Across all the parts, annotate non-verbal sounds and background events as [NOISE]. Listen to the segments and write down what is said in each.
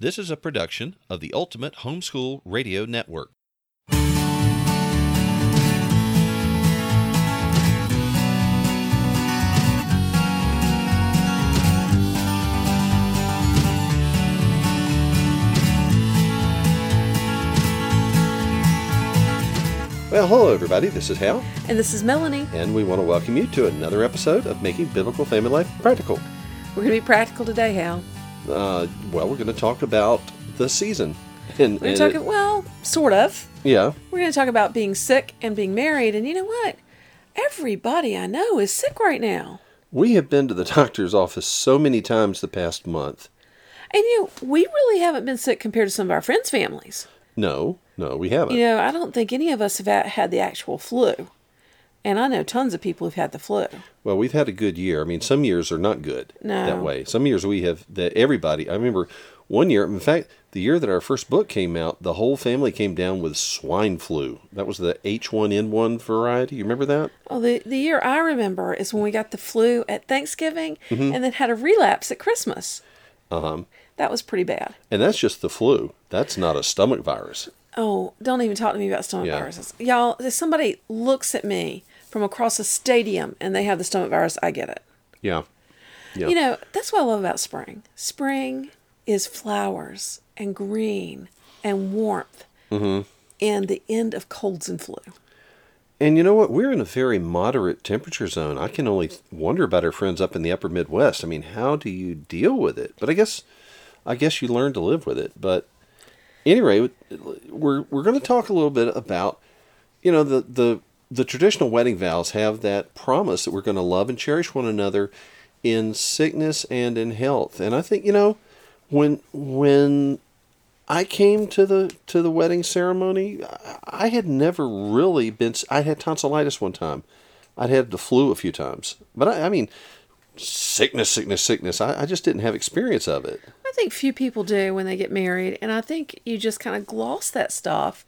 This is a production of the Ultimate Homeschool Radio Network. Well, hello, everybody. This is Hal, And this is Melanie. and we want to welcome you to another episode of Making Biblical Family Life Practical. We're going to be practical today, Hal. Uh, well, we're going to talk about the season. And, We're and going to it- talk, well, sort of. yeah, We're going to talk about being sick and being married. And you know what? Everybody I know is sick right now. we have been to the [LAUGHS] doctor's office so many times the past month. And you know, we really haven't been sick compared to some of our friends' families. No, no, we haven't. You know, I don't think any of us have had the actual flu. And I know tons of people who've had the flu. Well, we've had a good year. I mean, some years are not good No. that way. Some years we have that everybody. I remember one year. In fact, the year that our first book came out, the whole family came down with swine flu. That was the H1N1 variety. You remember that? Oh, the, the year I remember is when we got the flu at Thanksgiving and then had a relapse at Christmas. Uh-huh. That was pretty bad. And that's just the flu. That's not a stomach virus. Oh, don't even talk to me about stomach Yeah. viruses. Y'all, if somebody looks at me from across a stadium and they have the stomach virus, I get it. Yeah. Yeah. You know, that's what I love about spring. Spring is flowers and green and warmth Mm-hmm. and the end of colds and flu. And you know what? We're in a very moderate temperature zone. I can only wonder about our friends up in the upper Midwest. I mean, how do you deal with it? But I guess, I guess you learn to live with it. But anyway, we're we're going to talk a little bit about, you know, the the the traditional wedding vows have that promise that we're going to love and cherish one another in sickness and in health. And I think you know, when when I came to the to the wedding ceremony. I- had never really been. I had tonsillitis one time. I'd had the flu a few times, but I, I mean, sickness, sickness, sickness. I, I just didn't have experience of it. I think few people do when they get married, and I think you just kind of gloss that stuff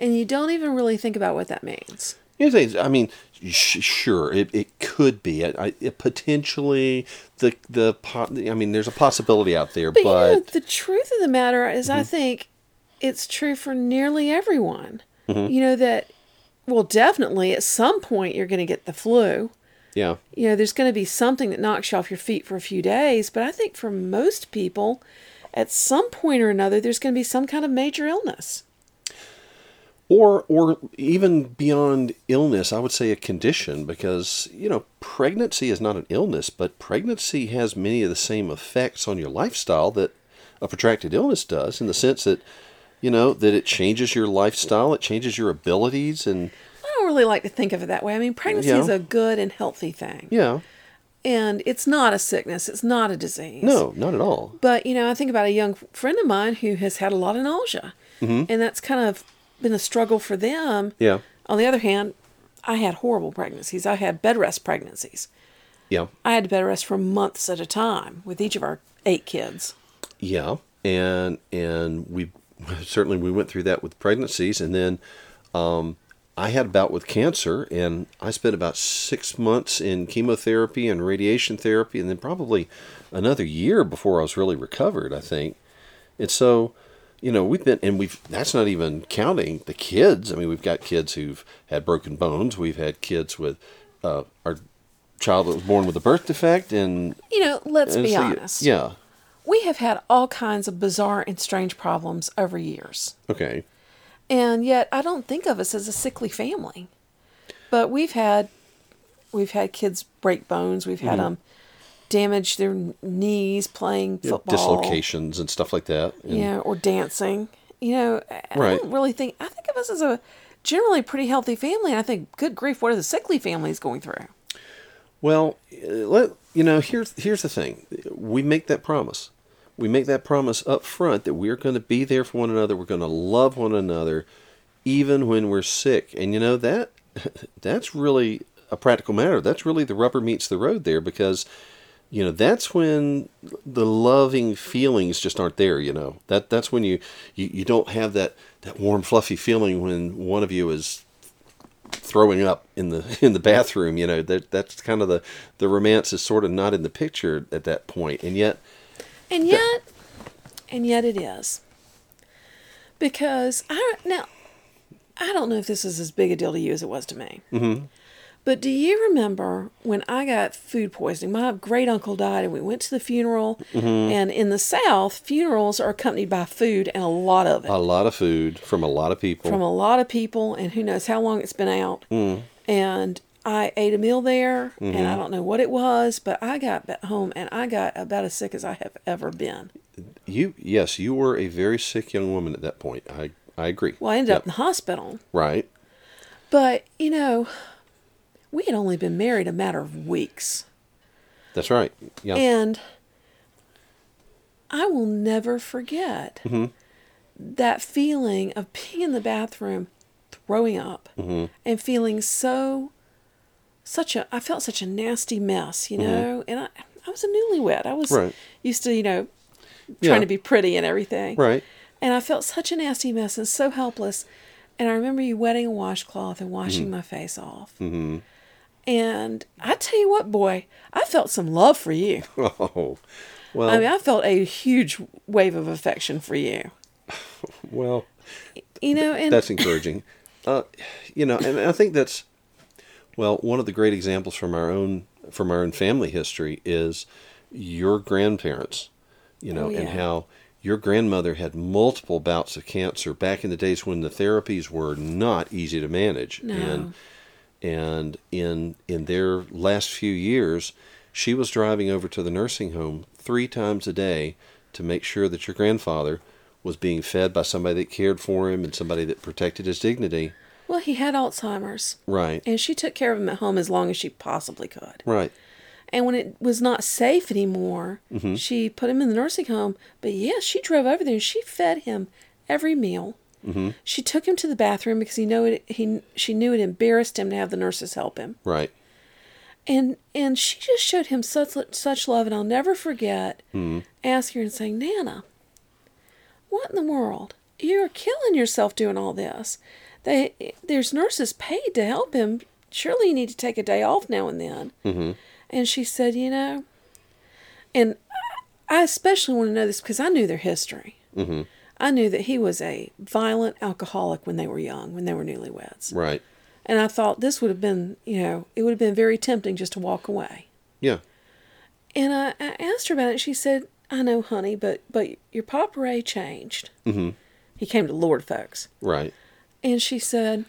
and you don't even really think about what that means. You know, I mean, sh- sure, it, it could be. I, I, it potentially the the. po- I mean, there's a possibility out there, But, but, you know, the truth of the matter is, I mm-hmm. think it's true for nearly everyone. Mm-hmm. You know, that, well, definitely at some point you're going to get the flu. yeah, You know, there's going to be something that knocks you off your feet for a few days. But I think for most people, at some point or another, there's going to be some kind of major illness. Or or even beyond illness, I would say a condition because you know pregnancy is not an illness, but pregnancy has many of the same effects on your lifestyle that a protracted illness does, in the sense that you know that it changes your lifestyle, it changes your abilities, and I don't really like to think of it that way. I mean, pregnancy Yeah. is a good and healthy thing. yeah, And it's not a sickness, it's not a disease. no, not at all. But you know, I think about a young friend of mine who has had a lot of nausea, mm-hmm. and that's kind of been a struggle for them. Yeah, On the other hand, I had horrible pregnancies. I had bed rest pregnancies. yeah, I had to bed rest for months at a time with each of our eight kids. yeah, and and we [LAUGHS] certainly we went through that with pregnancies, and then um, I had a bout with cancer, and I spent about six months in chemotherapy and radiation therapy, and then probably another year before I was really recovered. I think, and so, you know, we've been, and we've that's not even counting the kids. I mean, we've got kids who've had broken bones. We've had kids with uh, our child that was born with a birth defect, and, You know, let's be honest. Yeah. We have had all kinds of bizarre and strange problems over years. Okay. And yet I don't think of us as a sickly family. But we've had we've had kids break bones, we've Mm-hmm. had them damage their knees playing football. dislocations and stuff like that. And, know, or dancing. You know, I- Right. don't really think I think of us as a generally pretty healthy family. And I think, good grief, what are the sickly families going through? Well, uh, let you know. Here's here's the thing. We make that promise. We make that promise up front that we're going to be there for one another. We're going to love one another, even when we're sick. And you know that [LAUGHS] that's really a practical matter. That's really the rubber meets the road there because you know that's when the loving feelings just aren't there you know that that's when you you, you don't have that that warm fluffy feeling when one of you is throwing up in the [LAUGHS] in the bathroom. You know that that's kind of the the romance is sort of not in the picture at that point, and yet And yet, and yet it is. Because I now I don't know if this is as big a deal to you as it was to me. Mm-hmm. But do you remember when I got food poisoning? My great uncle died, and we went to the funeral. Mm-hmm. And in the South, funerals are accompanied by food and a lot of it A lot of food from a lot of people. from a lot of people, and who knows how long it's been out. Mm. And I ate a meal there, and I mm-hmm. don't know what it was, but I got home and I got about as sick as I have ever been. you yes, you were a very sick young woman at that point. I I agree. Well, I ended Yep. up in the hospital. right. But, you know, we had only been married a matter of weeks. That's right. Yeah. And I will never forget that feeling of being in the bathroom, throwing up, and feeling so, such a, I felt such a nasty mess, you know? And I, I was a newlywed. I was Right. used to, you know, Yeah. trying to be pretty and everything. right. And I felt such a nasty mess and so helpless. And I remember you wetting a washcloth and washing Mm-hmm. my face off. Mm-hmm. And I tell you what, boy, I felt some love for you. [LAUGHS] Oh. Well, I mean, I felt a huge wave of affection for you. [LAUGHS] well, You know, and that's encouraging. [LAUGHS] Uh, you know, and I think that's well, one of the great examples from our own from our own family history is your grandparents. You know, Oh, and how your grandmother had multiple bouts of cancer back in the days when the therapies were not easy to manage. No. And and in in their last few years, she was driving over to the nursing home three times a day to make sure that your grandfather was being fed by somebody that cared for him and somebody that protected his dignity. well, he had Alzheimer's. Right. And she took care of him at home as long as she possibly could. Right. And when it was not safe anymore, Mm-hmm. she put him in the nursing home. But yes, she drove over there and she fed him every meal. Mm-hmm. She took him to the bathroom because he know it. He she knew it embarrassed him to have the nurses help him. Right. and and she just showed him such such love and i'll never forget Mm-hmm. asking her and saying nana what in the world you're killing yourself doing all this they there's nurses paid to help him surely you need to take a day off now and then Mm-hmm. and she said you know and i especially want to know this because i knew their history Mm-hmm. I knew that he was a violent alcoholic when they were young when they were newlyweds Right. and I thought this would have been, you know, it would have been very tempting just to walk away. Yeah. And I, I asked her about it. She said, "I know, honey, but but your Papa Ray changed. Mm-hmm. He came to Lord, folks." Right. And she said,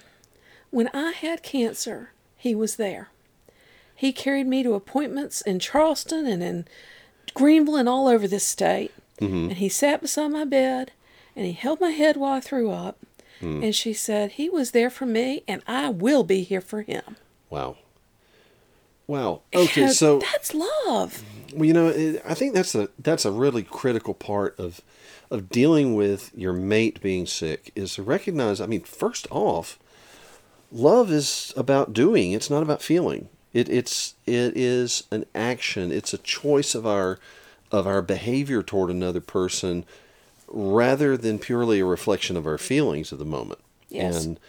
"When I had cancer, he was there. He carried me to appointments in Charleston and in Greenville and all over this state. And he sat beside my bed, and he held my head while I threw up." Hmm. And she said, He was there for me, and I will be here for him. Wow. Wow. Okay. And So that's love. Well, you know, it, I think that's a that's a really critical part of of dealing with your mate being sick is to recognize. I mean, first off, love is about doing. It's not about feeling. It it's it is an action. It's a choice of our of our behavior toward another person, rather than purely a reflection of our feelings of the moment. Yes. And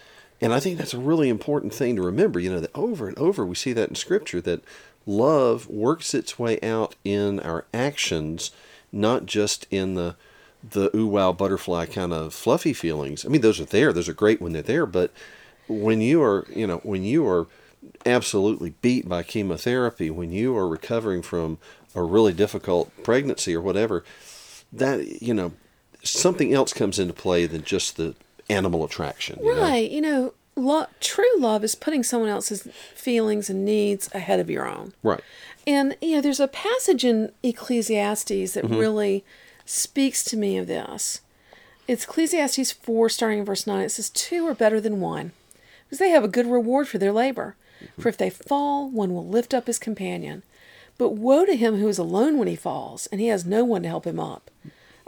and I think that's a really important thing to remember. You know that over and over we see that in Scripture that love works its way out in our actions, not just in the the ooh wow butterfly kind of fluffy feelings. I mean, those are there; those are great when they're there. But when you are, you know, when you are absolutely beat by chemotherapy, when you are recovering from a really difficult pregnancy or whatever, that you know, something else comes into play than just the animal attraction. you know? Right. You know, lo- true love is putting someone else's feelings and needs ahead of your own. Right. And, you know, there's a passage in Ecclesiastes that mm-hmm. really speaks to me of this. It's Ecclesiastes 4, starting in verse 9. It says, Two are better than one, because they have a good reward for their labor. Mm-hmm. For if they fall, one will lift up his companion. But woe to him who is alone when he falls, and he has no one to help him up.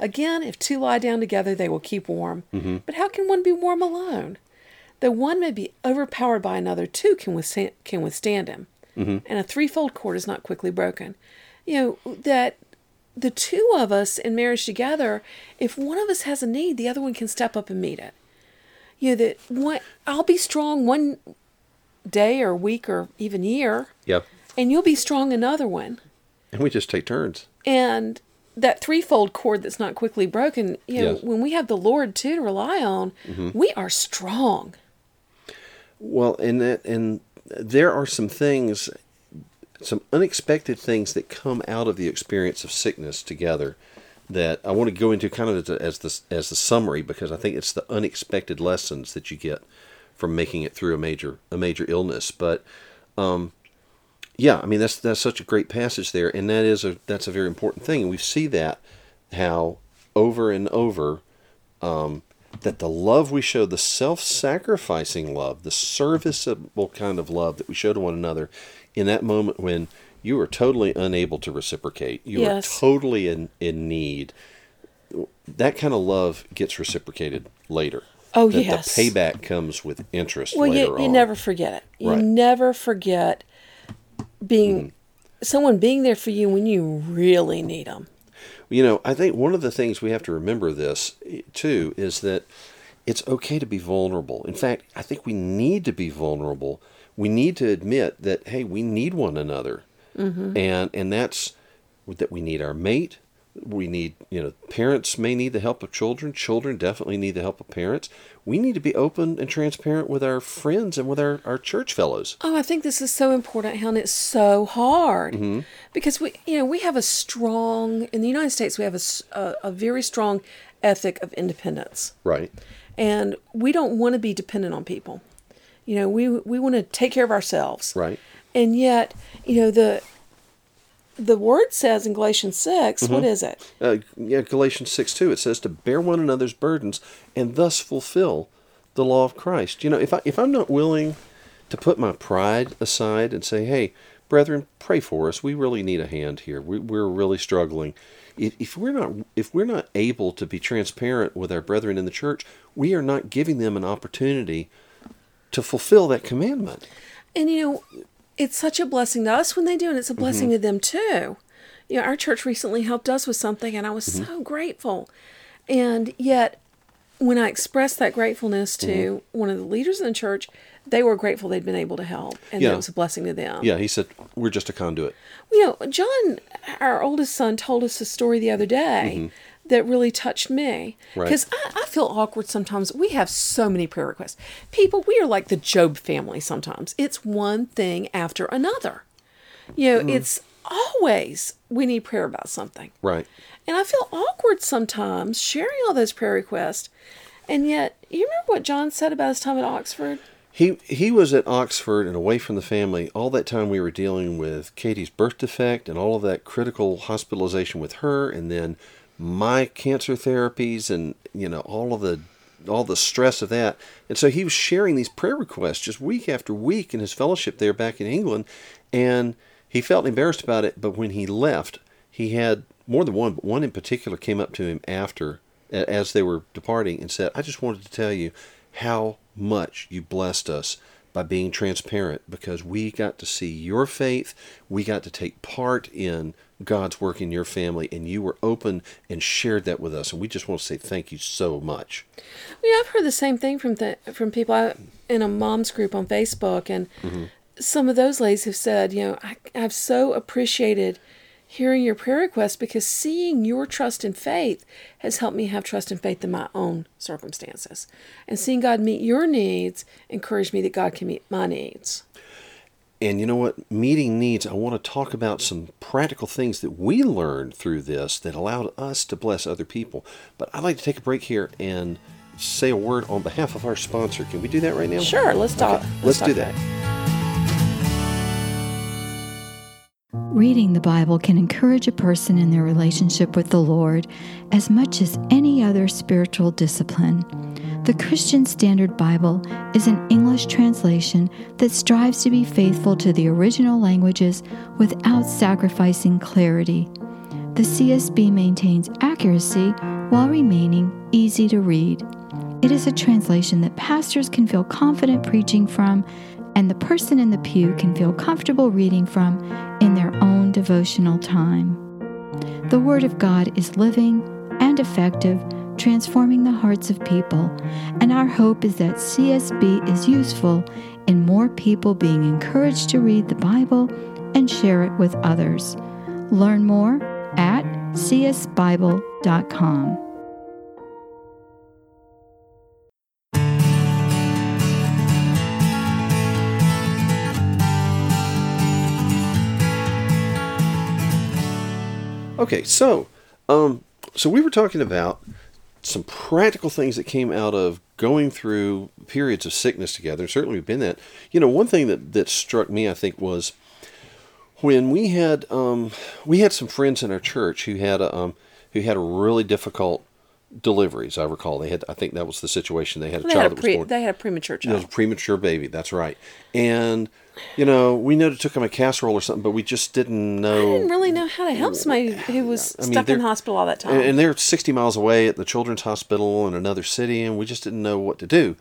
Again, if two lie down together, they will keep warm. Mm-hmm. But how can one be warm alone? Though one may be overpowered by another, two can withstand, can withstand him. Mm-hmm. And a threefold cord is not quickly broken. You know, that the two of us in marriage together, if one of us has a need, the other one can step up and meet it. You know, that one, I'll be strong one day or week or even year, Yep. and you'll be strong another one. And we just take turns. And that threefold cord that's not quickly broken. You know, Yes. when we have the Lord too to rely on, we are strong. Well, and that, and there are some things, some unexpected things that come out of the experience of sickness together that I want to go into kind of as, a, as the as the summary because I think it's the unexpected lessons that you get from making it through a major a major illness. But um, yeah, I mean that's that's such a great passage there, and that is a that's a very important thing, and we see that how over and over um, that the love we show, the self-sacrificing love, the serviceable kind of love that we show to one another, in that moment when you are totally unable to reciprocate, you Yes. are totally in in need. That kind of love gets reciprocated later. Oh, That yes. The payback comes with interest Well, you, you never forget it. You Right. never forget being Mm-hmm. someone being there for you when you really need them. You know, I think one of the things we have to remember this eh, too is that it's okay to be vulnerable. In fact, I think we need to be vulnerable. We need to admit that hey, we need one another, and and that's that we need our mate. We need, you know, parents may need the help of children. Children definitely need the help of parents. We need to be open and transparent with our friends and with our, our church fellows. Oh, I think this is so important, Helen. It's so hard Mm-hmm. because we, you know, we have a strong in the United States. We have a a very strong ethic of independence, Right. and we don't want to be dependent on people. You know, we we want to take care of ourselves, Right. And yet, you know the the word says in Galatians 6 Mm-hmm. what is it? uh, yeah, Galatians 6 2, it says to bear one another's burdens and thus fulfill the law of Christ. You know, if, I, if I'm not willing to put my pride aside and say, hey, brethren, pray for us. We really need a hand here. We, we're really struggling. If, if we're not if we're not able to be transparent with our brethren in the church, we are not giving them an opportunity to fulfill that commandment. And you know, it's such a blessing to us when they do, and it's a mm-hmm. blessing to them too. You know, our church recently helped us with something, and I was mm-hmm. so grateful. And yet, when I expressed that gratefulness to mm-hmm. one of the leaders in the church, they were grateful they'd been able to help, and that Yeah. it was a blessing to them. Yeah, he said, we're just a conduit. You know, John, our oldest son, told us a story the other day that really touched me. Right. Because I, I feel awkward sometimes. We have so many prayer requests. People, we are like the Job family sometimes. It's one thing after another. You know, mm. it's always we need prayer about something. Right. And I feel awkward sometimes sharing all those prayer requests. And yet, you remember what John said about his time at Oxford? He he was at Oxford and away from the family all that time we were dealing with Katie's birth defect and all of that critical hospitalization with her and then my cancer therapies and you know all of the all the stress of that. And so he was sharing these prayer requests just week after week in his fellowship there back in England and he felt embarrassed about it, but when he left, he had more than one, but one in particular came up to him after as they were departing and said, I just wanted to tell you how much you blessed us by being transparent because we got to see your faith. We got to take part in God's work in your family, and you were open and shared that with us. And we just want to say thank you so much. Know, I've heard the same thing from th- from people I, in a mom's group on Facebook, and mm-hmm. some of those ladies have said, you know, I, I've so appreciated hearing your prayer requests because seeing your trust and faith has helped me have trust and faith in my own circumstances, and seeing God meet your needs encouraged me that God can meet my needs. And you know what? Meeting needs, I want to talk about some practical things that we learned through this that allowed us to bless other people. But I'd like to take a break here and say a word on behalf of our sponsor. Can we do that right now? Sure, let's talk. Okay, let's talk do that. Reading the Bible can encourage a person in their relationship with the Lord as much as any other spiritual discipline. The Christian Standard Bible is an English translation that strives to be faithful to the original languages without sacrificing clarity. The CSB maintains accuracy while remaining easy to read. It is a translation that pastors can feel confident preaching from and the person in the pew can feel comfortable reading from in their own devotional time. The Word of God is living and effective, transforming the hearts of people, and our hope is that CSB is useful in more people being encouraged to read the Bible and share it with others. Learn more at csbible.com. Okay, so um, so we were talking about some practical things that came out of going through periods of sickness together. Certainly, we've been that. You know, one thing that that struck me, I think, was when we had um, we had some friends in our church who had a um, who had a really difficult deliveries. I recall they had. I think that was the situation. They had a They child had a, that was born. they had a premature child. It was a premature baby. That's right. And you know, we know it took him a casserole or something, but we just didn't know. I didn't really know how to help somebody who was I mean, stuck in hospital all that time. And, and they're 60 miles away at the children's hospital in another city, and we just didn't know what to do.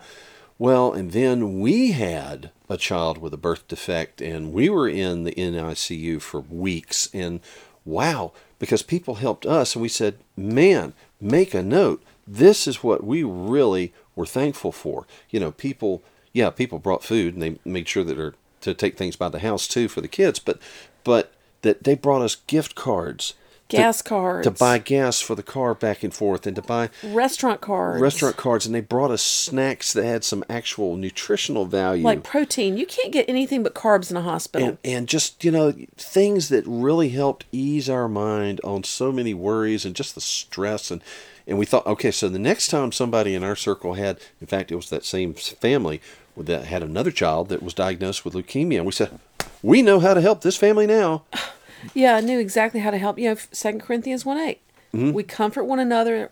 Well, and then we had a child with a birth defect, and we were in the NICU for weeks. And wow, because people helped us, and we said, man, make a note. This is what we really were thankful for. You know, people, yeah, people brought food, and they made sure that they're to take things by the house too for the kids, but but that they brought us gift cards to- Gas cards. to buy gas for the car back and forth and to buy restaurant cards. restaurant cards and they brought us snacks that had some actual nutritional value like protein. You can't get anything but carbs in a hospital. and, and just you know things that really helped ease our mind on so many worries and just the stress and and we thought okay so the next time somebody in our circle had in fact it was that same family that had another child that was diagnosed with leukemia and we said we know how to help this family now [LAUGHS] Yeah, I knew exactly how to help. You know, Second Corinthians one Mm-hmm. We comfort one another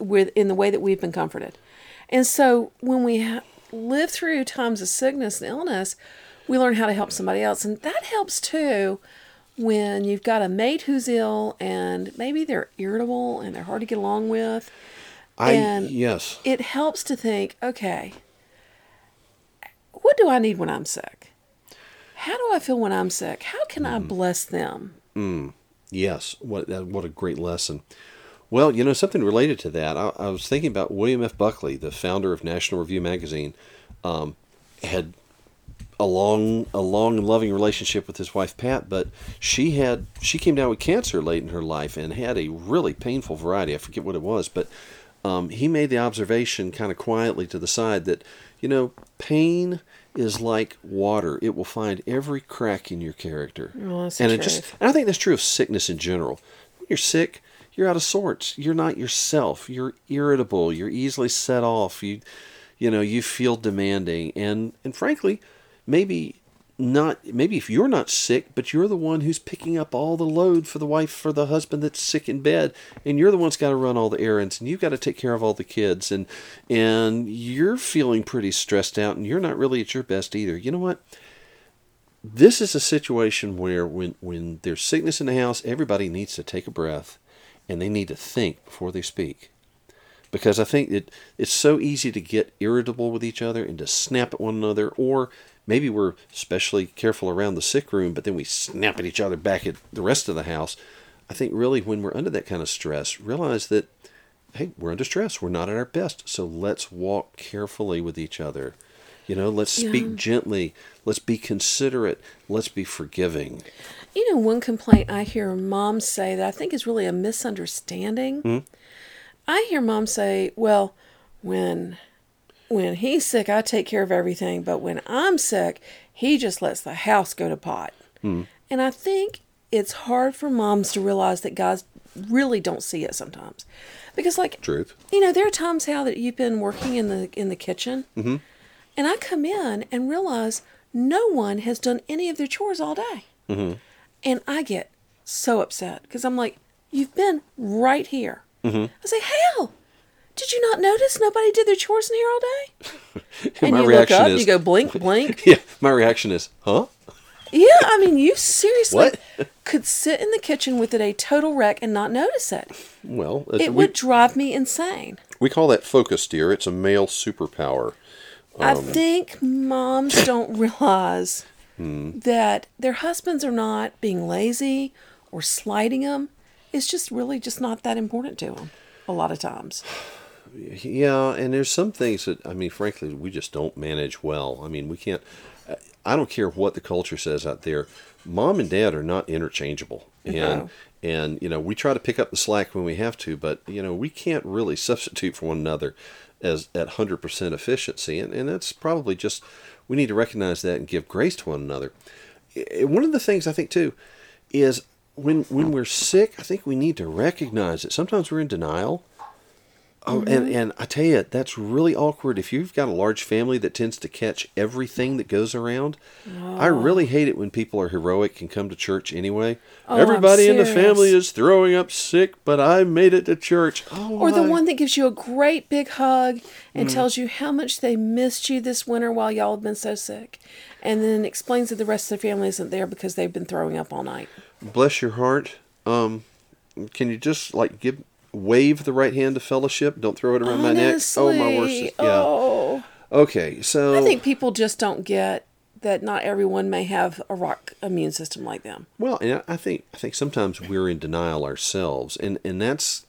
with in the way that we've been comforted, and so when we ha- live through times of sickness and illness, we learn how to help somebody else, and that helps too. When you've got a mate who's ill and maybe they're irritable and they're hard to get along with, i And- yes it helps to think, okay, what do I need when I'm sick? How do I feel when I'm sick? How can I bless them? Yes, what what a great lesson. Well, you know something related to that. I, I was thinking about William F. Buckley, the founder of National Review magazine, um, had a long, a long and loving relationship with his wife Pat, but she had she came down with cancer late in her life and had a really painful variety. I forget what it was, but um, he made the observation kind of quietly to the side that you know pain is like water; it will find every crack in your character, Well, and it just and I think that's true of sickness in general. When you're sick, you're out of sorts. You're not yourself. You're irritable. You're easily set off. You, you know, you feel demanding, and and frankly, maybe not. Maybe if you're not sick, but you're the one who's picking up all the load for the wife, for the husband that's sick in bed, and you're the one's got to run all the errands, and you've got to take care of all the kids, and and you're feeling pretty stressed out, and you're not really at your best either. You know what? this is a situation where when when there's sickness in the house, everybody needs to take a breath and they need to think before they speak. Because I think it it's so easy to get irritable with each other and to snap at one another or maybe we're especially careful around the sick room but then we snap at each other back at the rest of the house. I think really when we're under that kind of stress, realize that hey, we're under stress. We're not at our best. So let's walk carefully with each other. You know, let's speak Yeah. gently. Let's be considerate. Let's be forgiving. You know, one complaint I hear moms say that I think is really a misunderstanding. Hmm? I hear moms say, "Well, when when he's sick, I take care of everything, but when I'm sick, he just lets the house go to pot." Hmm. And I think it's hard for moms to realize that guys really don't see it sometimes, because like Truth. you know, there are times Hal that you've been working in the in the kitchen, mm-hmm. and I come in and realize no one has done any of their chores all day, mm-hmm. and I get so upset because I'm like, you've been right here. Mm-hmm. I say, Hal, did you not notice nobody did their chores in here all day? And my you look reaction up, is, you go blink, blink. yeah. My reaction is, huh? yeah, I mean, you seriously could sit in the kitchen with it a total wreck and not notice it. Well, uh, It we, would drive me insane. we call that focus, dear. It's a male superpower. I Um, think moms don't realize Hmm. that their husbands are not being lazy or slighting them. It's just really just not that important to them a lot of times. Yeah, and there's some things that I mean, frankly, we just don't manage well. I mean, we can't. I don't care what the culture says out there. Mom and dad are not interchangeable, and No. and you know we try to pick up the slack when we have to, but you know we can't really [LAUGHS] substitute for one another as at hundred percent efficiency, and and that's probably just we need to recognize that and give grace to one another. One of the things I think too is when when we're sick, I think we need to recognize it. Sometimes we're in denial. Oh, and, and I tell you, that's really awkward. If you've got a large family that tends to catch everything that goes around, I really hate it when people are heroic and come to church anyway. Oh, Everybody in the family is throwing up sick, but I made it to church. Oh, Or the one that gives you a great big hug and Mm. tells you how much they missed you this winter while y'all have been so sick. And then explains that the rest of the family isn't there because they've been throwing up all night. bless your heart. Um, can you just like give wave the right hand of fellowship? Don't throw it around my neck. Oh my worst. Honestly, Yeah. Oh. Okay, so I think people just don't get that not everyone may have a rock immune system like them. Well, and I I think I think sometimes we're in denial ourselves, and and that's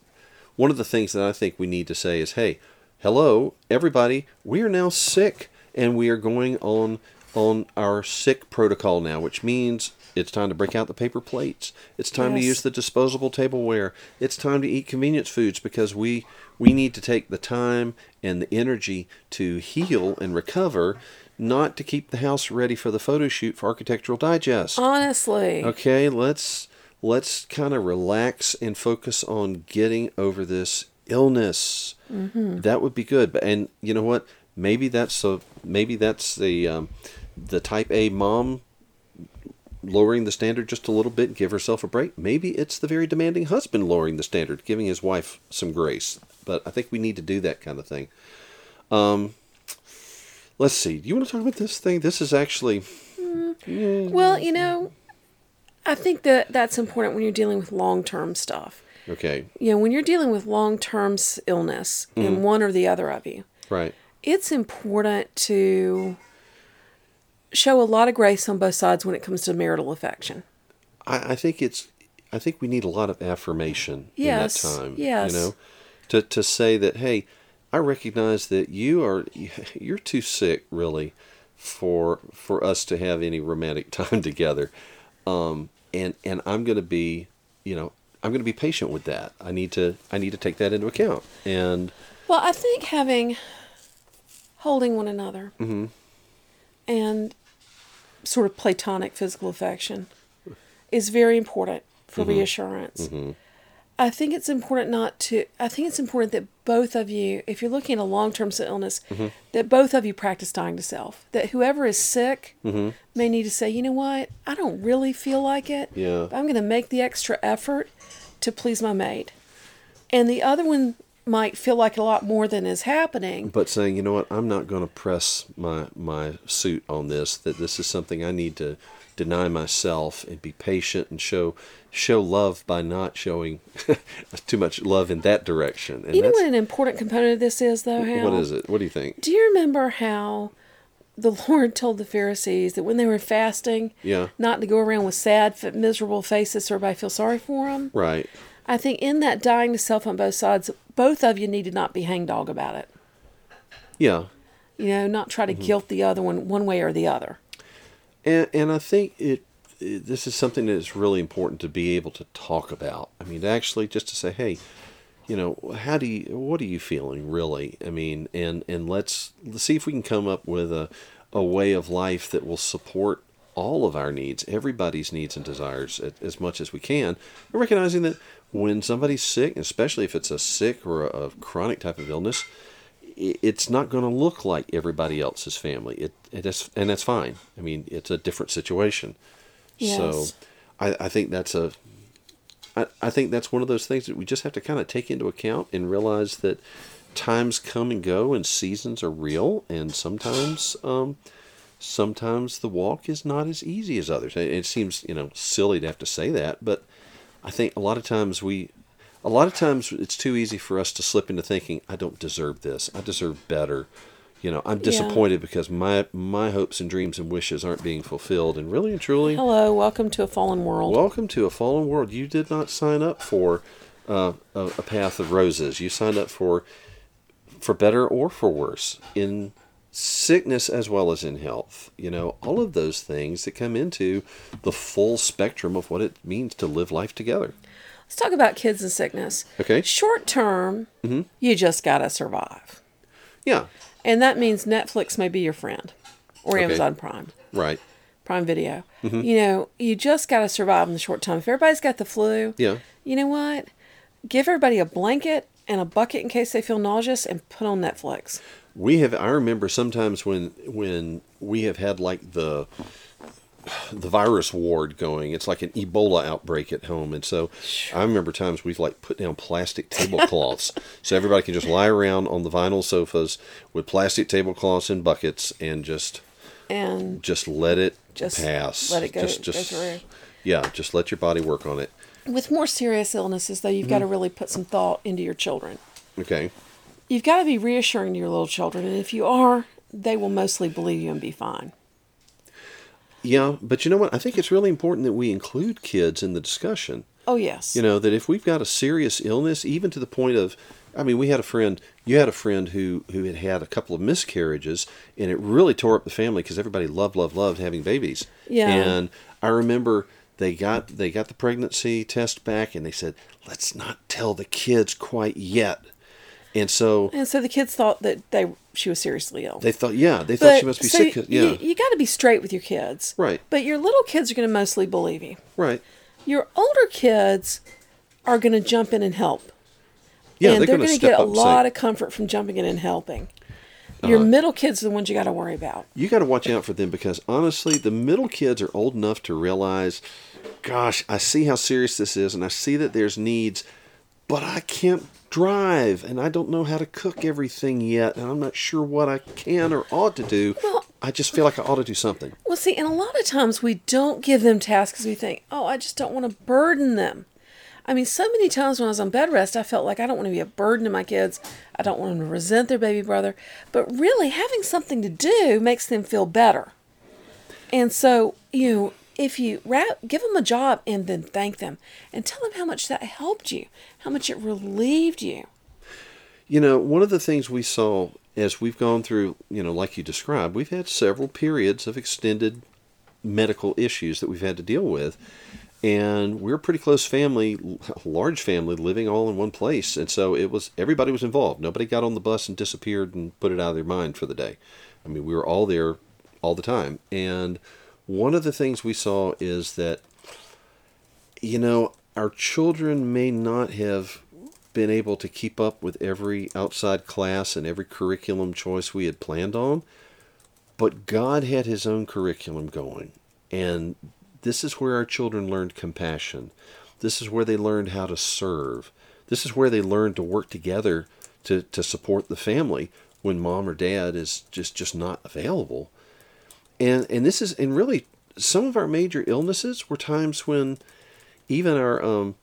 one of the things that I think we need to say is, hey, hello, everybody, we are now sick, and we are going on on our sick protocol now, which means it's time to break out the paper plates. It's time to use the disposable tableware. It's time to eat convenience foods because we we need to take the time and the energy to heal and recover, not to keep the house ready for the photo shoot for Architectural Digest. Honestly. Okay, let's let's kind of relax and focus on getting over this illness. Mm-hmm. That would be good. But and you know what? Maybe that's the maybe that's the um, the type A mom lowering the standard just a little bit, give herself a break. Maybe it's the very demanding husband lowering the standard, giving his wife some grace. But I think we need to do that kind of thing. Um, let's see. Do you want to talk about this thing? This is actually Well, you know, I think that that's important when you're dealing with long term stuff. okay. You know, when you're dealing with long term illness Mm. in one or the other of you, Right. it's important to show a lot of grace on both sides when it comes to marital affection. I, I think it's I think we need a lot of affirmation Yes, in that time. yes. You know, to to say that hey, I recognize that you are [LAUGHS] you're too sick really for for us to have any romantic [LAUGHS] time together, um, and and I'm going to be you know I'm going to be patient with that. I need to I need to take that into account and Well, I think having holding one another and sort of platonic physical affection is very important for mm-hmm. reassurance. Mm-hmm. I think it's important not to. I think it's important that both of you, if you're looking at a long-term illness, mm-hmm. that both of you practice dying to self. That whoever is sick may need to say, you know what, I don't really feel like it. Yeah. but I'm going to make the extra effort to please my mate, and the other one might feel like a lot more than is happening. but saying, you know what, I'm not going to press my my suit on this. That this is something I need to deny myself and be patient and show show love by not showing [LAUGHS] too much love in that direction. And You know what an important component of this is, though, Hal? what is it? What do you think? Do you remember how the [LAUGHS] Lord told the Pharisees that when they were fasting, Yeah. not to go around with sad, miserable faces so everybody feel sorry for them? Right. I think in that dying to self on both sides, both of you need to not be hangdog about it. Yeah. You know, not try to Mm-hmm. guilt the other one one way or the other. And and I think it, it this is something that is really important to be able to talk about. I mean, actually, just to say, hey, you know, how do you, what are you feeling really? I mean, and and let's, let's see if we can come up with a a way of life that will support all of our needs, everybody's needs and desires as much as we can, recognizing that when somebody's sick, especially if it's a sick or a, a chronic type of illness, it's not going to look like everybody else's family. It, it is, and that's fine. I mean, it's a different situation. Yes. So, I, I think that's a, I, I think that's one of those things that we just have to kind of take into account and realize that times come and go and seasons are real, and sometimes, um, sometimes the walk is not as easy as others. It, it seems you know silly to have to say that, but I think a lot of times we, a lot of times it's too easy for us to slip into thinking, I don't deserve this. I deserve better. You know, I'm disappointed because my my hopes and dreams and wishes aren't being fulfilled. And really and truly, Hello, welcome to a fallen world. welcome to a fallen world. You did not sign up for uh, a, a path of roses. You signed up for for better or for worse in sickness as well as in health. You know, all of those things that come into the full spectrum of what it means to live life together. Let's talk about kids and sickness. Okay. Short term, you just got to survive. Yeah, And that means Netflix may be your friend or Okay. Amazon Prime, right. Prime Video. Mm-hmm. You know, you just got to survive in the short term. If everybody's got the flu, Yeah. you know what? Give everybody a blanket and a bucket in case they feel nauseous and put on Netflix. We have. I remember sometimes when when we have had like the the virus ward going. It's like an Ebola outbreak at home, and so I remember times we've like put down plastic tablecloths [LAUGHS] so everybody can just lie around on the vinyl sofas with plastic tablecloths and buckets and just And just let it Just pass. let it go- Just, go just through. yeah, just let your body work on it. with more serious illnesses, though, you've mm-hmm. got to really put some thought into your children. Okay. You've got to be reassuring to your little children, and if you are, they will mostly believe you and be fine. Yeah, but you know what? I think it's really important that we include kids in the discussion. Oh, yes. You know, that if we've got a serious illness, even to the point of, I mean, we had a friend, you had a friend who, who had had a couple of miscarriages, and it really tore up the family because everybody loved, loved, loved having babies. Yeah. And I remember they got they got the pregnancy test back, and they said, let's not tell the kids quite yet. And so and so the kids thought that they she was seriously ill. they thought, yeah, they thought she must be so sick. Yeah, you, got to be straight with your kids. Right. But your little kids are going to mostly believe you. right. Your older kids are going to jump in and help. Yeah, and they're, they're going to get a and say- lot of comfort from jumping in and helping. Your Uh-huh. middle kids are the ones you got to worry about. you got to watch out for them because honestly, the middle kids are old enough to realize, gosh, I see how serious this is, and I see that there's needs, but I can't drive, and I don't know how to cook everything yet, and I'm not sure what I can or ought to do. Well- I just feel like I ought to do something. Well, see, and a lot of times we don't give them tasks because we think, oh, I just don't want to burden them. I mean, so many times when I was on bed rest, I felt like I don't want to be a burden to my kids. I don't want them to resent their baby brother. But really, having something to do makes them feel better. And so, you know, if you wrap, give them a job and then thank them and tell them how much that helped you, how much it relieved you. You know, one of the things we saw as we've gone through, you know, like you described, we've had several periods of extended medical issues that we've had to deal with. And we're a pretty close family, [LAUGHS] large family, living all in one place. And so it was, everybody was involved. Nobody got on the bus and disappeared and put it out of their mind for the day. I mean, we were all there all the time. And one of the things we saw is that you know, our children may not have been able to keep up with every outside class and every curriculum choice we had planned on, but God had His own curriculum going. And this is where our children learned compassion. This is where they learned how to serve. This is where they learned to work together to, to support the family when mom or dad is just, just not available. And and this is and really some of our major illnesses were times when even our um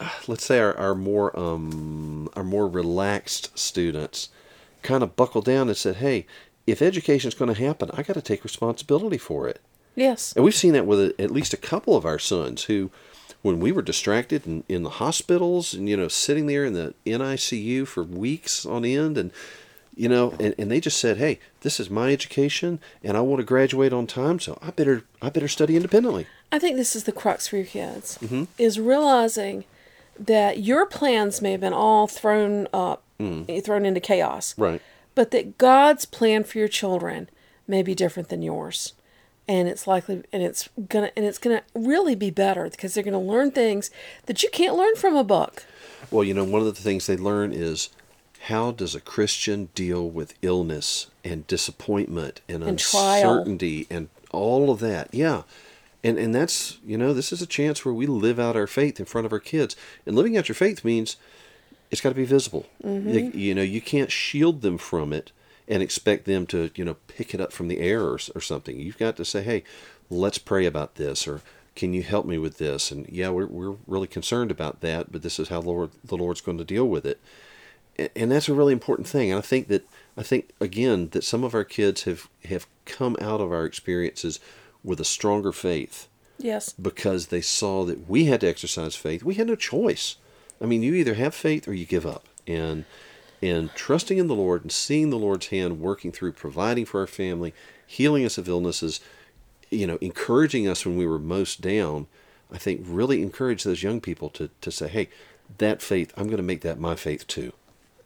[SIGHS] let's say our, our more um our more relaxed students kind of buckled down and said, Hey, if education is gonna happen, I gotta take responsibility for it. Yes. And we've seen that with at least a couple of our sons who, when we were distracted in, in the hospitals and, you know, sitting there in the NICU for weeks on end and, you know, and, and they just said, hey, this is my education and I want to graduate on time, so I better I better study independently. I think this is the crux for your kids Mm-hmm. is realizing that your plans may have been all thrown up, thrown into chaos, Mm. Right. but that God's plan for your children may be different than yours. And it's likely, and it's gonna, and it's gonna really be better because they're gonna learn things that you can't learn from a book. Well, you know, one of the things they learn is how does a Christian deal with illness and disappointment and, And trial. uncertainty and all of that? Yeah. And and that's, you know, this is a chance where we live out our faith in front of our kids. And living out your faith means it's got to be visible. Mm-hmm. You, you know, you can't shield them from it and expect them to, you know, pick it up from the air or, or something. You've got to say, hey, let's pray about this or can you help me with this? And yeah, we're, we're really concerned about that, but this is how Lord, the Lord's going to deal with it. And that's a really important thing. And I think that, I think again, that some of our kids have, have come out of our experiences with a stronger faith Yes. because they saw that we had to exercise faith. We had no choice. I mean, you either have faith or you give up. And and trusting in the Lord and seeing the Lord's hand working through providing for our family, healing us of illnesses, you know, encouraging us when we were most down, I think really encourage those young people to, to say, hey, that faith, I'm going to make that my faith too.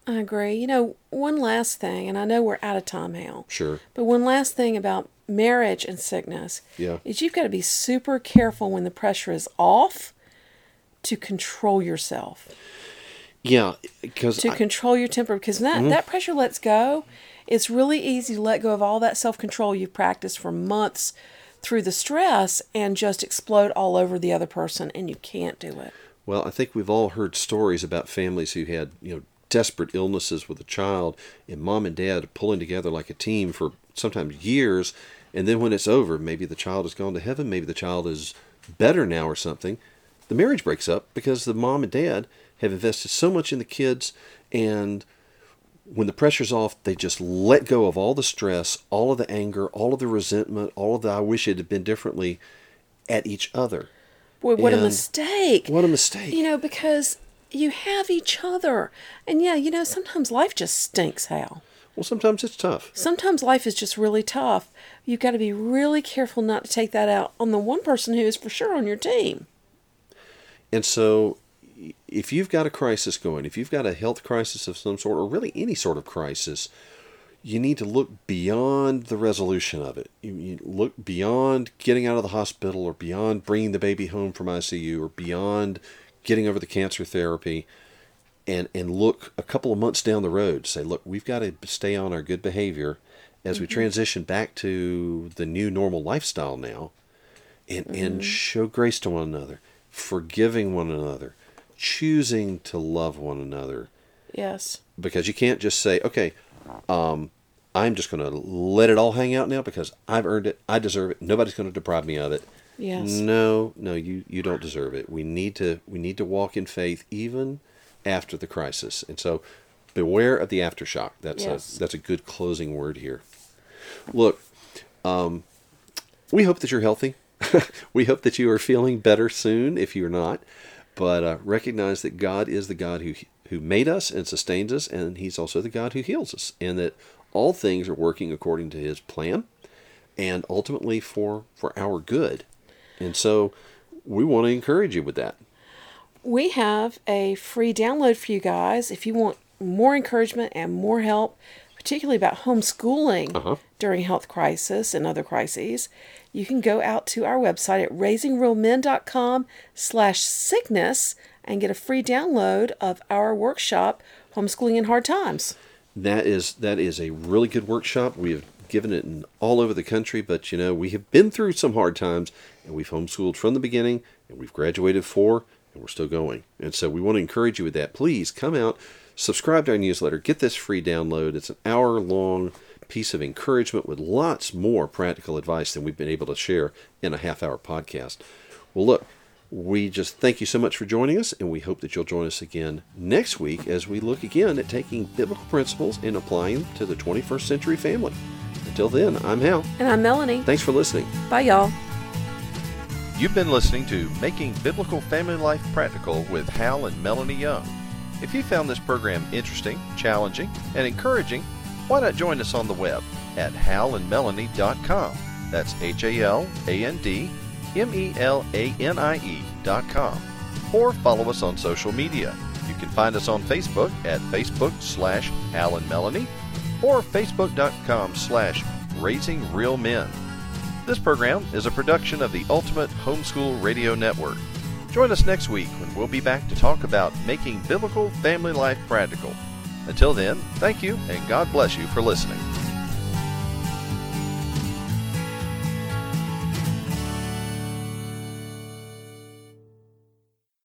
I agree. You know, one last thing, and I know we're out of time, now. Sure. But one last thing about marriage and sickness Yeah. is you've got to be super careful when the pressure is off to control yourself, Yeah, because to control your temper. Because that, Mm-hmm. that pressure lets go, it's really easy to let go of all that self control you've practiced for months through the stress and just explode all over the other person, and you can't do it. Well, I think we've all heard stories about families who had, you know, desperate illnesses with a child, and mom and dad pulling together like a team for sometimes years, and then when it's over, maybe the child has gone to heaven, maybe the child is better now or something. The marriage breaks up because the mom and dad have invested so much in the kids, and when the pressure's off, they just let go of all the stress, all of the anger, all of the resentment, all of the I wish it had been differently at each other. Boy, what a mistake. What a mistake. You know, because you have each other. And yeah, you know, sometimes life just stinks, Hal. Well, sometimes it's tough. Sometimes life is just really tough. You've got to be really careful not to take that out on the one person who is for sure on your team. And so, if you've got a crisis going, if you've got a health crisis of some sort, or really any sort of crisis, you need to look beyond the resolution of it. You, you look beyond getting out of the hospital, or beyond bringing the baby home from ICU, or beyond getting over the cancer therapy, and and look a couple of months down the road. Say, look, we've got to stay on our good behavior as we transition back to the new normal lifestyle now and, and show grace to one another, forgiving one another, choosing to love one another. Yes. Because you can't just say, okay, um, I'm just going to let it all hang out now because I've earned it. I deserve it. Nobody's going to deprive me of it. Yes. No, no, you, you don't deserve it. We need to we need to walk in faith even after the crisis. And so beware of the aftershock. That's Yes. a that's a good closing word here. Look, um, we hope that you're healthy. [LAUGHS] we hope that you are feeling better soon if you're not. But uh, recognize that God is the God who who made us and sustains us, and He's also the God who heals us, and that all things are working according to His plan, and ultimately for for our good. And so, we want to encourage you with that. We have a free download for you guys if you want more encouragement and more help, particularly about homeschooling Uh-huh. during health crisis and other crises. You can go out to our website at raisingrealmen.com slash sickness and get a free download of our workshop, Homeschooling in Hard Times. That is that is a really good workshop. We have given it in all over the country, but you know we have been through some hard times, and we've homeschooled from the beginning, and we've graduated four, and we're still going. And so we want to encourage you with that. Please come out, subscribe to our newsletter, get this free download. It's an hour long piece of encouragement with lots more practical advice than we've been able to share in a half hour podcast. Well, look, we just thank you so much for joining us, and we hope that you'll join us again next week as we look again at taking biblical principles and applying them to the 21st century family. Until then, I'm Hal. And I'm Melanie. Thanks for listening. Bye, y'all. You've been listening to Making Biblical Family Life Practical with Hal and Melanie Young. If you found this program interesting, challenging, and encouraging, why not join us on the web at halandmelanie.com. That's H A L A N D M E L A N I E dot com. Or follow us on social media. You can find us on Facebook at Facebook slash Hal and Melanie or Facebook.com slash Raising Real Men. This program is a production of the Ultimate Homeschool Radio Network. Join us next week when we'll be back to talk about making biblical family life practical. Until then, thank you and God bless you for listening.